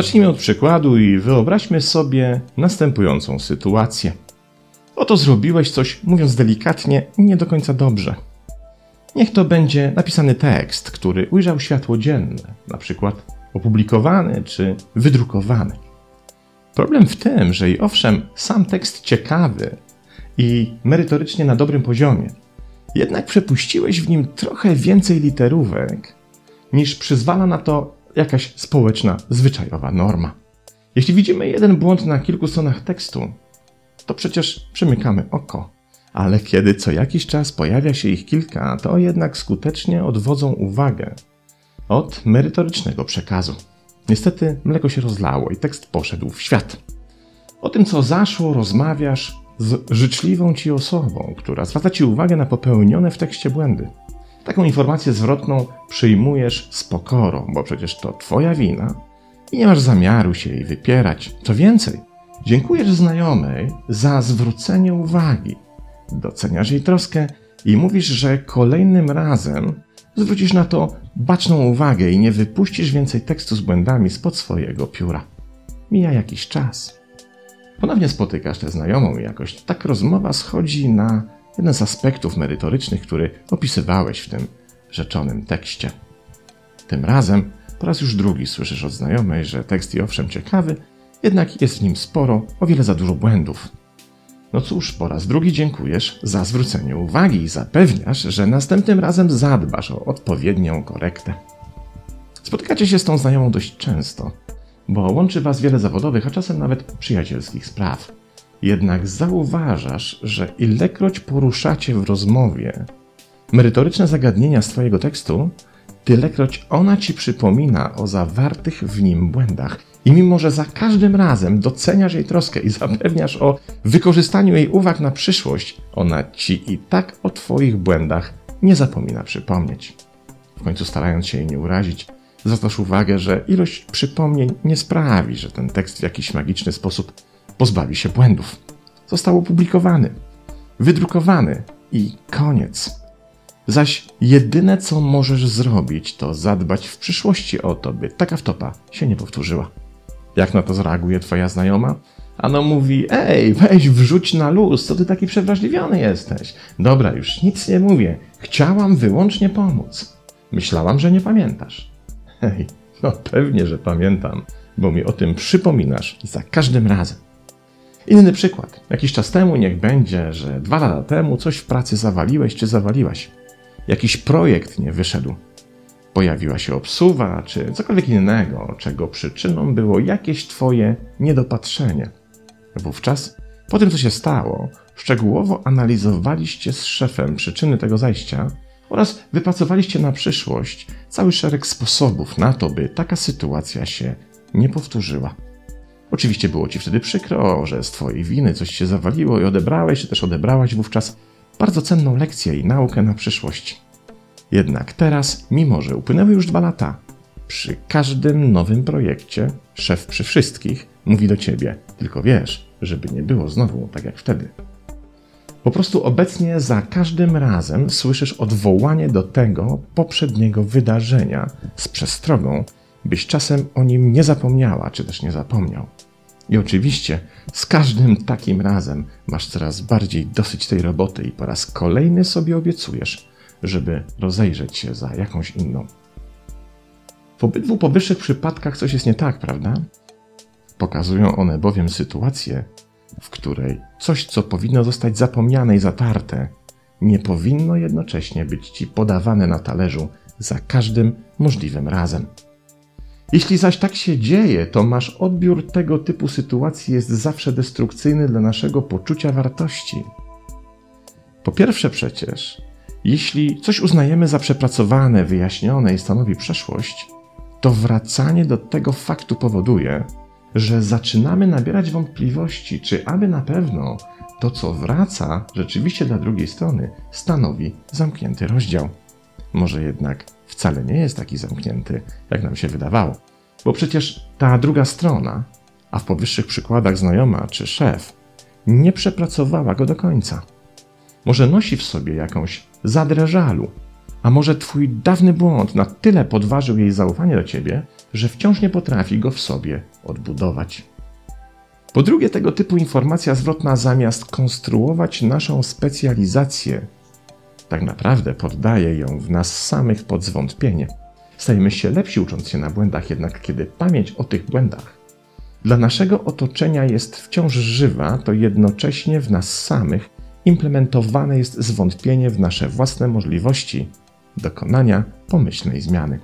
Zacznijmy od przykładu i wyobraźmy sobie następującą sytuację. Oto zrobiłeś coś, mówiąc delikatnie, nie do końca dobrze. Niech to będzie napisany tekst, który ujrzał światło dzienne, na przykład opublikowany czy wydrukowany. Problem w tym, że i owszem, sam tekst ciekawy i merytorycznie na dobrym poziomie, jednak przepuściłeś w nim trochę więcej literówek, niż przyzwala na to jakaś społeczna, zwyczajowa norma. Jeśli widzimy jeden błąd na kilku stronach tekstu, to przecież przymykamy oko. Ale kiedy co jakiś czas pojawia się ich kilka, to jednak skutecznie odwodzą uwagę od merytorycznego przekazu. Niestety mleko się rozlało i tekst poszedł w świat. O tym, co zaszło, rozmawiasz z życzliwą ci osobą, która zwraca ci uwagę na popełnione w tekście błędy. Taką informację zwrotną przyjmujesz z pokorą, bo przecież to twoja wina i nie masz zamiaru się jej wypierać. Co więcej, dziękujesz znajomej za zwrócenie uwagi, doceniasz jej troskę i mówisz, że kolejnym razem zwrócisz na to baczną uwagę i nie wypuścisz więcej tekstu z błędami spod swojego pióra. Mija jakiś czas. Ponownie spotykasz tę znajomą i jakoś tak rozmowa schodzi na jeden z aspektów merytorycznych, który opisywałeś w tym rzeczonym tekście. Tym razem po raz już drugi słyszysz od znajomej, że tekst i owszem ciekawy, jednak jest w nim sporo, o wiele za dużo błędów. No cóż, po raz drugi dziękujesz za zwrócenie uwagi i zapewniasz, że następnym razem zadbasz o odpowiednią korektę. Spotykacie się z tą znajomą dość często, bo łączy was wiele zawodowych, a czasem nawet przyjacielskich spraw. Jednak zauważasz, że ilekroć poruszacie w rozmowie merytoryczne zagadnienia z Twojego tekstu, tylekroć ona Ci przypomina o zawartych w nim błędach. I mimo, że za każdym razem doceniasz jej troskę i zapewniasz o wykorzystaniu jej uwag na przyszłość, ona Ci i tak o Twoich błędach nie zapomina przypomnieć. W końcu starając się jej nie urazić, zwracasz uwagę, że ilość przypomnień nie sprawi, że ten tekst w jakiś magiczny sposób pozbawi się błędów. Został opublikowany, wydrukowany i koniec. Zaś jedyne, co możesz zrobić, to zadbać w przyszłości o to, by taka wtopa się nie powtórzyła. Jak na to zareaguje twoja znajoma? Ano mówi, ej, weź wrzuć na luz, co ty taki przewrażliwiony jesteś. Dobra, już nic nie mówię. Chciałam wyłącznie pomóc. Myślałam, że nie pamiętasz. Hej, no pewnie, że pamiętam, bo mi o tym przypominasz za każdym razem. Inny przykład. Jakiś czas temu niech będzie, że dwa lata temu coś w pracy zawaliłeś czy zawaliłaś. Jakiś projekt nie wyszedł. Pojawiła się obsuwa czy cokolwiek innego, czego przyczyną było jakieś twoje niedopatrzenie. Wówczas, po tym co się stało, szczegółowo analizowaliście z szefem przyczyny tego zajścia oraz wypracowaliście na przyszłość cały szereg sposobów na to, by taka sytuacja się nie powtórzyła. Oczywiście było ci wtedy przykro, że z twojej winy coś się zawaliło i odebrałeś, czy też odebrałaś wówczas bardzo cenną lekcję i naukę na przyszłość. Jednak teraz, mimo że upłynęły już dwa lata, przy każdym nowym projekcie szef przy wszystkich mówi do ciebie, tylko wiesz, żeby nie było znowu tak jak wtedy. Po prostu obecnie za każdym razem słyszysz odwołanie do tego poprzedniego wydarzenia z przestrogą, byś czasem o nim nie zapomniała, czy też nie zapomniał. I oczywiście z każdym takim razem masz coraz bardziej dosyć tej roboty i po raz kolejny sobie obiecujesz, żeby rozejrzeć się za jakąś inną. W obydwu powyższych przypadkach coś jest nie tak, prawda? Pokazują one bowiem sytuację, w której coś, co powinno zostać zapomniane i zatarte, nie powinno jednocześnie być ci podawane na talerzu za każdym możliwym razem. Jeśli zaś tak się dzieje, to masz odbiór tego typu sytuacji jest zawsze destrukcyjny dla naszego poczucia wartości. Po pierwsze przecież, jeśli coś uznajemy za przepracowane, wyjaśnione i stanowi przeszłość, to wracanie do tego faktu powoduje, że zaczynamy nabierać wątpliwości, czy aby na pewno to, co wraca, rzeczywiście dla drugiej strony stanowi zamknięty rozdział. Może jednak wcale nie jest taki zamknięty, jak nam się wydawało. Bo przecież ta druga strona, a w powyższych przykładach znajoma czy szef, nie przepracowała go do końca. Może nosi w sobie jakąś zadrę żalu, a może twój dawny błąd na tyle podważył jej zaufanie do ciebie, że wciąż nie potrafi go w sobie odbudować. Po drugie, tego typu informacja zwrotna zamiast konstruować naszą specjalizację, tak naprawdę poddaje ją w nas samych pod zwątpienie. Stajemy się lepsi ucząc się na błędach, jednak kiedy pamięć o tych błędach dla naszego otoczenia jest wciąż żywa, to jednocześnie w nas samych implementowane jest zwątpienie w nasze własne możliwości dokonania pomyślnej zmiany.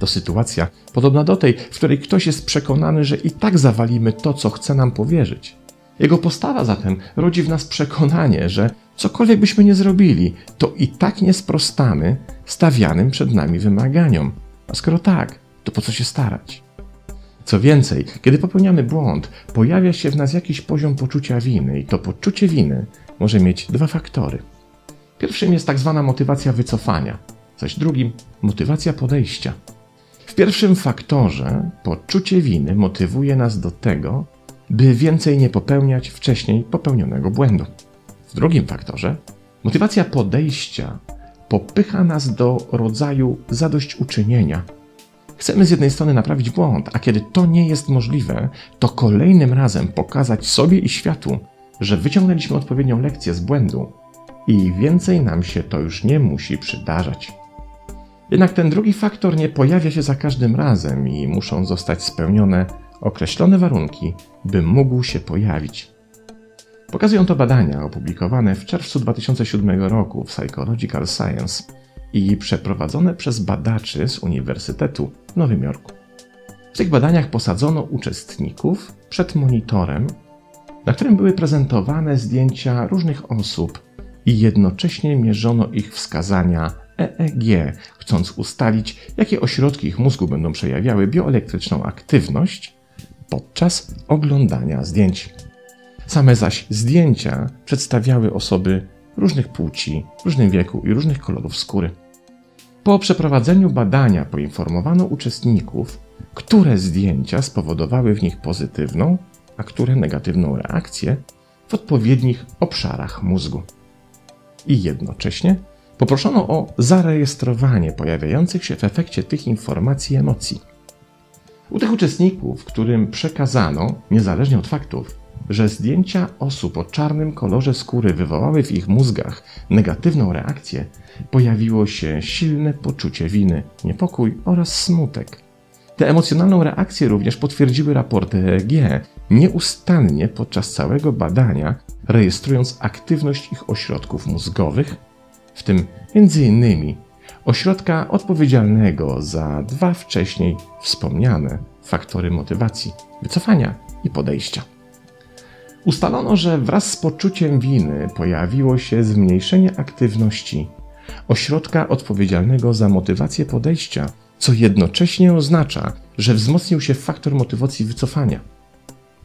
To sytuacja podobna do tej, w której ktoś jest przekonany, że i tak zawalimy to, co chce nam powierzyć. Jego postawa zatem rodzi w nas przekonanie, że cokolwiek byśmy nie zrobili, to i tak nie sprostamy stawianym przed nami wymaganiom. A skoro tak, to po co się starać? Co więcej, kiedy popełniamy błąd, pojawia się w nas jakiś poziom poczucia winy, i to poczucie winy może mieć dwa faktory. Pierwszym jest tak zwana motywacja wycofania, zaś drugim motywacja podejścia. Pierwszym faktorze poczucie winy motywuje nas do tego, by więcej nie popełniać wcześniej popełnionego błędu. W drugim faktorze motywacja podejścia popycha nas do rodzaju zadośćuczynienia. Chcemy z jednej strony naprawić błąd, a kiedy to nie jest możliwe, to kolejnym razem pokazać sobie i światu, że wyciągnęliśmy odpowiednią lekcję z błędu i więcej nam się to już nie musi przydarzać. Jednak ten drugi faktor nie pojawia się za każdym razem i muszą zostać spełnione określone warunki, by mógł się pojawić. Pokazują to badania opublikowane w czerwcu 2007 roku w Psychological Science i przeprowadzone przez badaczy z Uniwersytetu w Nowym Jorku. W tych badaniach posadzono uczestników przed monitorem, na którym były prezentowane zdjęcia różnych osób i jednocześnie mierzono ich wskazania EEG, chcąc ustalić, jakie ośrodki ich mózgu będą przejawiały bioelektryczną aktywność podczas oglądania zdjęć. Same zaś zdjęcia przedstawiały osoby różnych płci, różnym wieku i różnych kolorów skóry. Po przeprowadzeniu badania poinformowano uczestników, które zdjęcia spowodowały w nich pozytywną, a które negatywną reakcję w odpowiednich obszarach mózgu. I jednocześnie poproszono o zarejestrowanie pojawiających się w efekcie tych informacji emocji. U tych uczestników, którym przekazano, niezależnie od faktów, że zdjęcia osób o czarnym kolorze skóry wywołały w ich mózgach negatywną reakcję, pojawiło się silne poczucie winy, niepokój oraz smutek. Tę emocjonalną reakcję również potwierdziły raporty EEG, nieustannie podczas całego badania rejestrując aktywność ich ośrodków mózgowych, w tym m.in. ośrodka odpowiedzialnego za dwa wcześniej wspomniane faktory motywacji, wycofania i podejścia. Ustalono, że wraz z poczuciem winy pojawiło się zmniejszenie aktywności ośrodka odpowiedzialnego za motywację podejścia, co jednocześnie oznacza, że wzmocnił się faktor motywacji wycofania.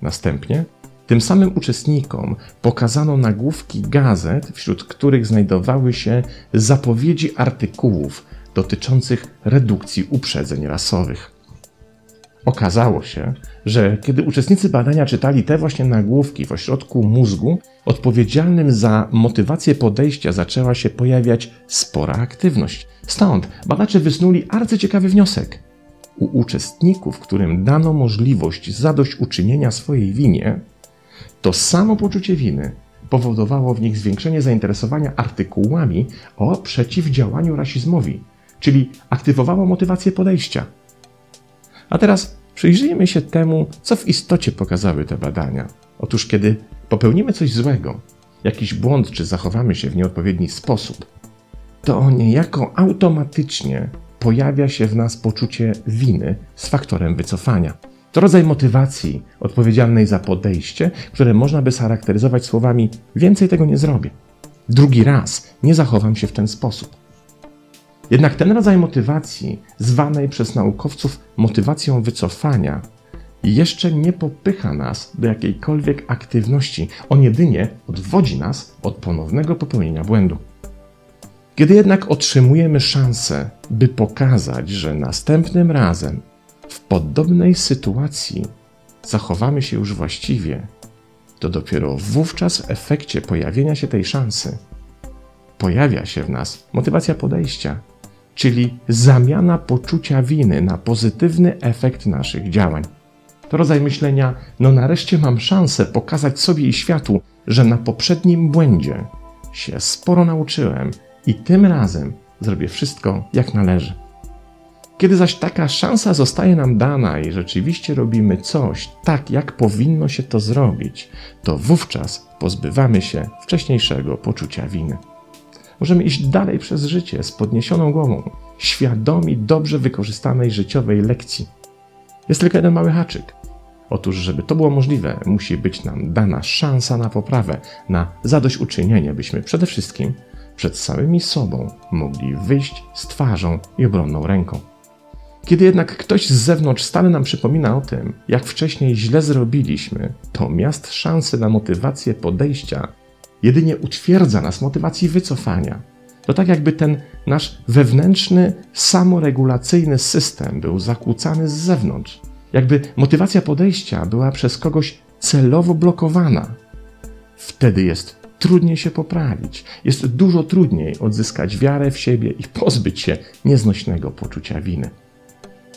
Następnie tym samym uczestnikom pokazano nagłówki gazet, wśród których znajdowały się zapowiedzi artykułów dotyczących redukcji uprzedzeń rasowych. Okazało się, że kiedy uczestnicy badania czytali te właśnie nagłówki w ośrodku mózgu, odpowiedzialnym za motywację podejścia zaczęła się pojawiać spora aktywność. Stąd badacze wysnuli arcyciekawy wniosek. U uczestników, którym dano możliwość zadośćuczynienia swojej winie, to samo poczucie winy powodowało w nich zwiększenie zainteresowania artykułami o przeciwdziałaniu rasizmowi, czyli aktywowało motywację podejścia. A teraz przyjrzyjmy się temu, co w istocie pokazały te badania. Otóż, kiedy popełnimy coś złego, jakiś błąd czy zachowamy się w nieodpowiedni sposób, to niejako automatycznie pojawia się w nas poczucie winy z faktorem wycofania. To rodzaj motywacji odpowiedzialnej za podejście, które można by scharakteryzować słowami: Więcej tego nie zrobię. Drugi raz nie zachowam się w ten sposób. Jednak ten rodzaj motywacji, zwanej przez naukowców motywacją wycofania, jeszcze nie popycha nas do jakiejkolwiek aktywności, on jedynie odwodzi nas od ponownego popełnienia błędu. Kiedy jednak otrzymujemy szansę, by pokazać, że następnym razem w podobnej sytuacji zachowamy się już właściwie, to dopiero wówczas w efekcie pojawienia się tej szansy pojawia się w nas motywacja podejścia, czyli zamiana poczucia winy na pozytywny efekt naszych działań. To rodzaj myślenia, no nareszcie mam szansę pokazać sobie i światu, że na poprzednim błędzie się sporo nauczyłem i tym razem zrobię wszystko jak należy. Kiedy zaś taka szansa zostaje nam dana i rzeczywiście robimy coś tak, jak powinno się to zrobić, to wówczas pozbywamy się wcześniejszego poczucia winy. Możemy iść dalej przez życie z podniesioną głową, świadomi dobrze wykorzystanej życiowej lekcji. Jest tylko jeden mały haczyk. Otóż, żeby to było możliwe, musi być nam dana szansa na poprawę, na zadośćuczynienie, byśmy przede wszystkim przed samymi sobą mogli wyjść z twarzą i obronną ręką. Kiedy jednak ktoś z zewnątrz stale nam przypomina o tym, jak wcześniej źle zrobiliśmy, to miast szansy na motywację podejścia jedynie utwierdza nas motywacji wycofania. To tak jakby ten nasz wewnętrzny, samoregulacyjny system był zakłócany z zewnątrz. Jakby motywacja podejścia była przez kogoś celowo blokowana. Wtedy jest trudniej się poprawić. Jest dużo trudniej odzyskać wiarę w siebie i pozbyć się nieznośnego poczucia winy.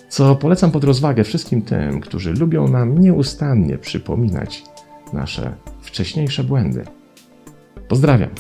Co polecam pod rozwagę wszystkim tym, którzy lubią nam nieustannie przypominać nasze wcześniejsze błędy. Pozdrawiam.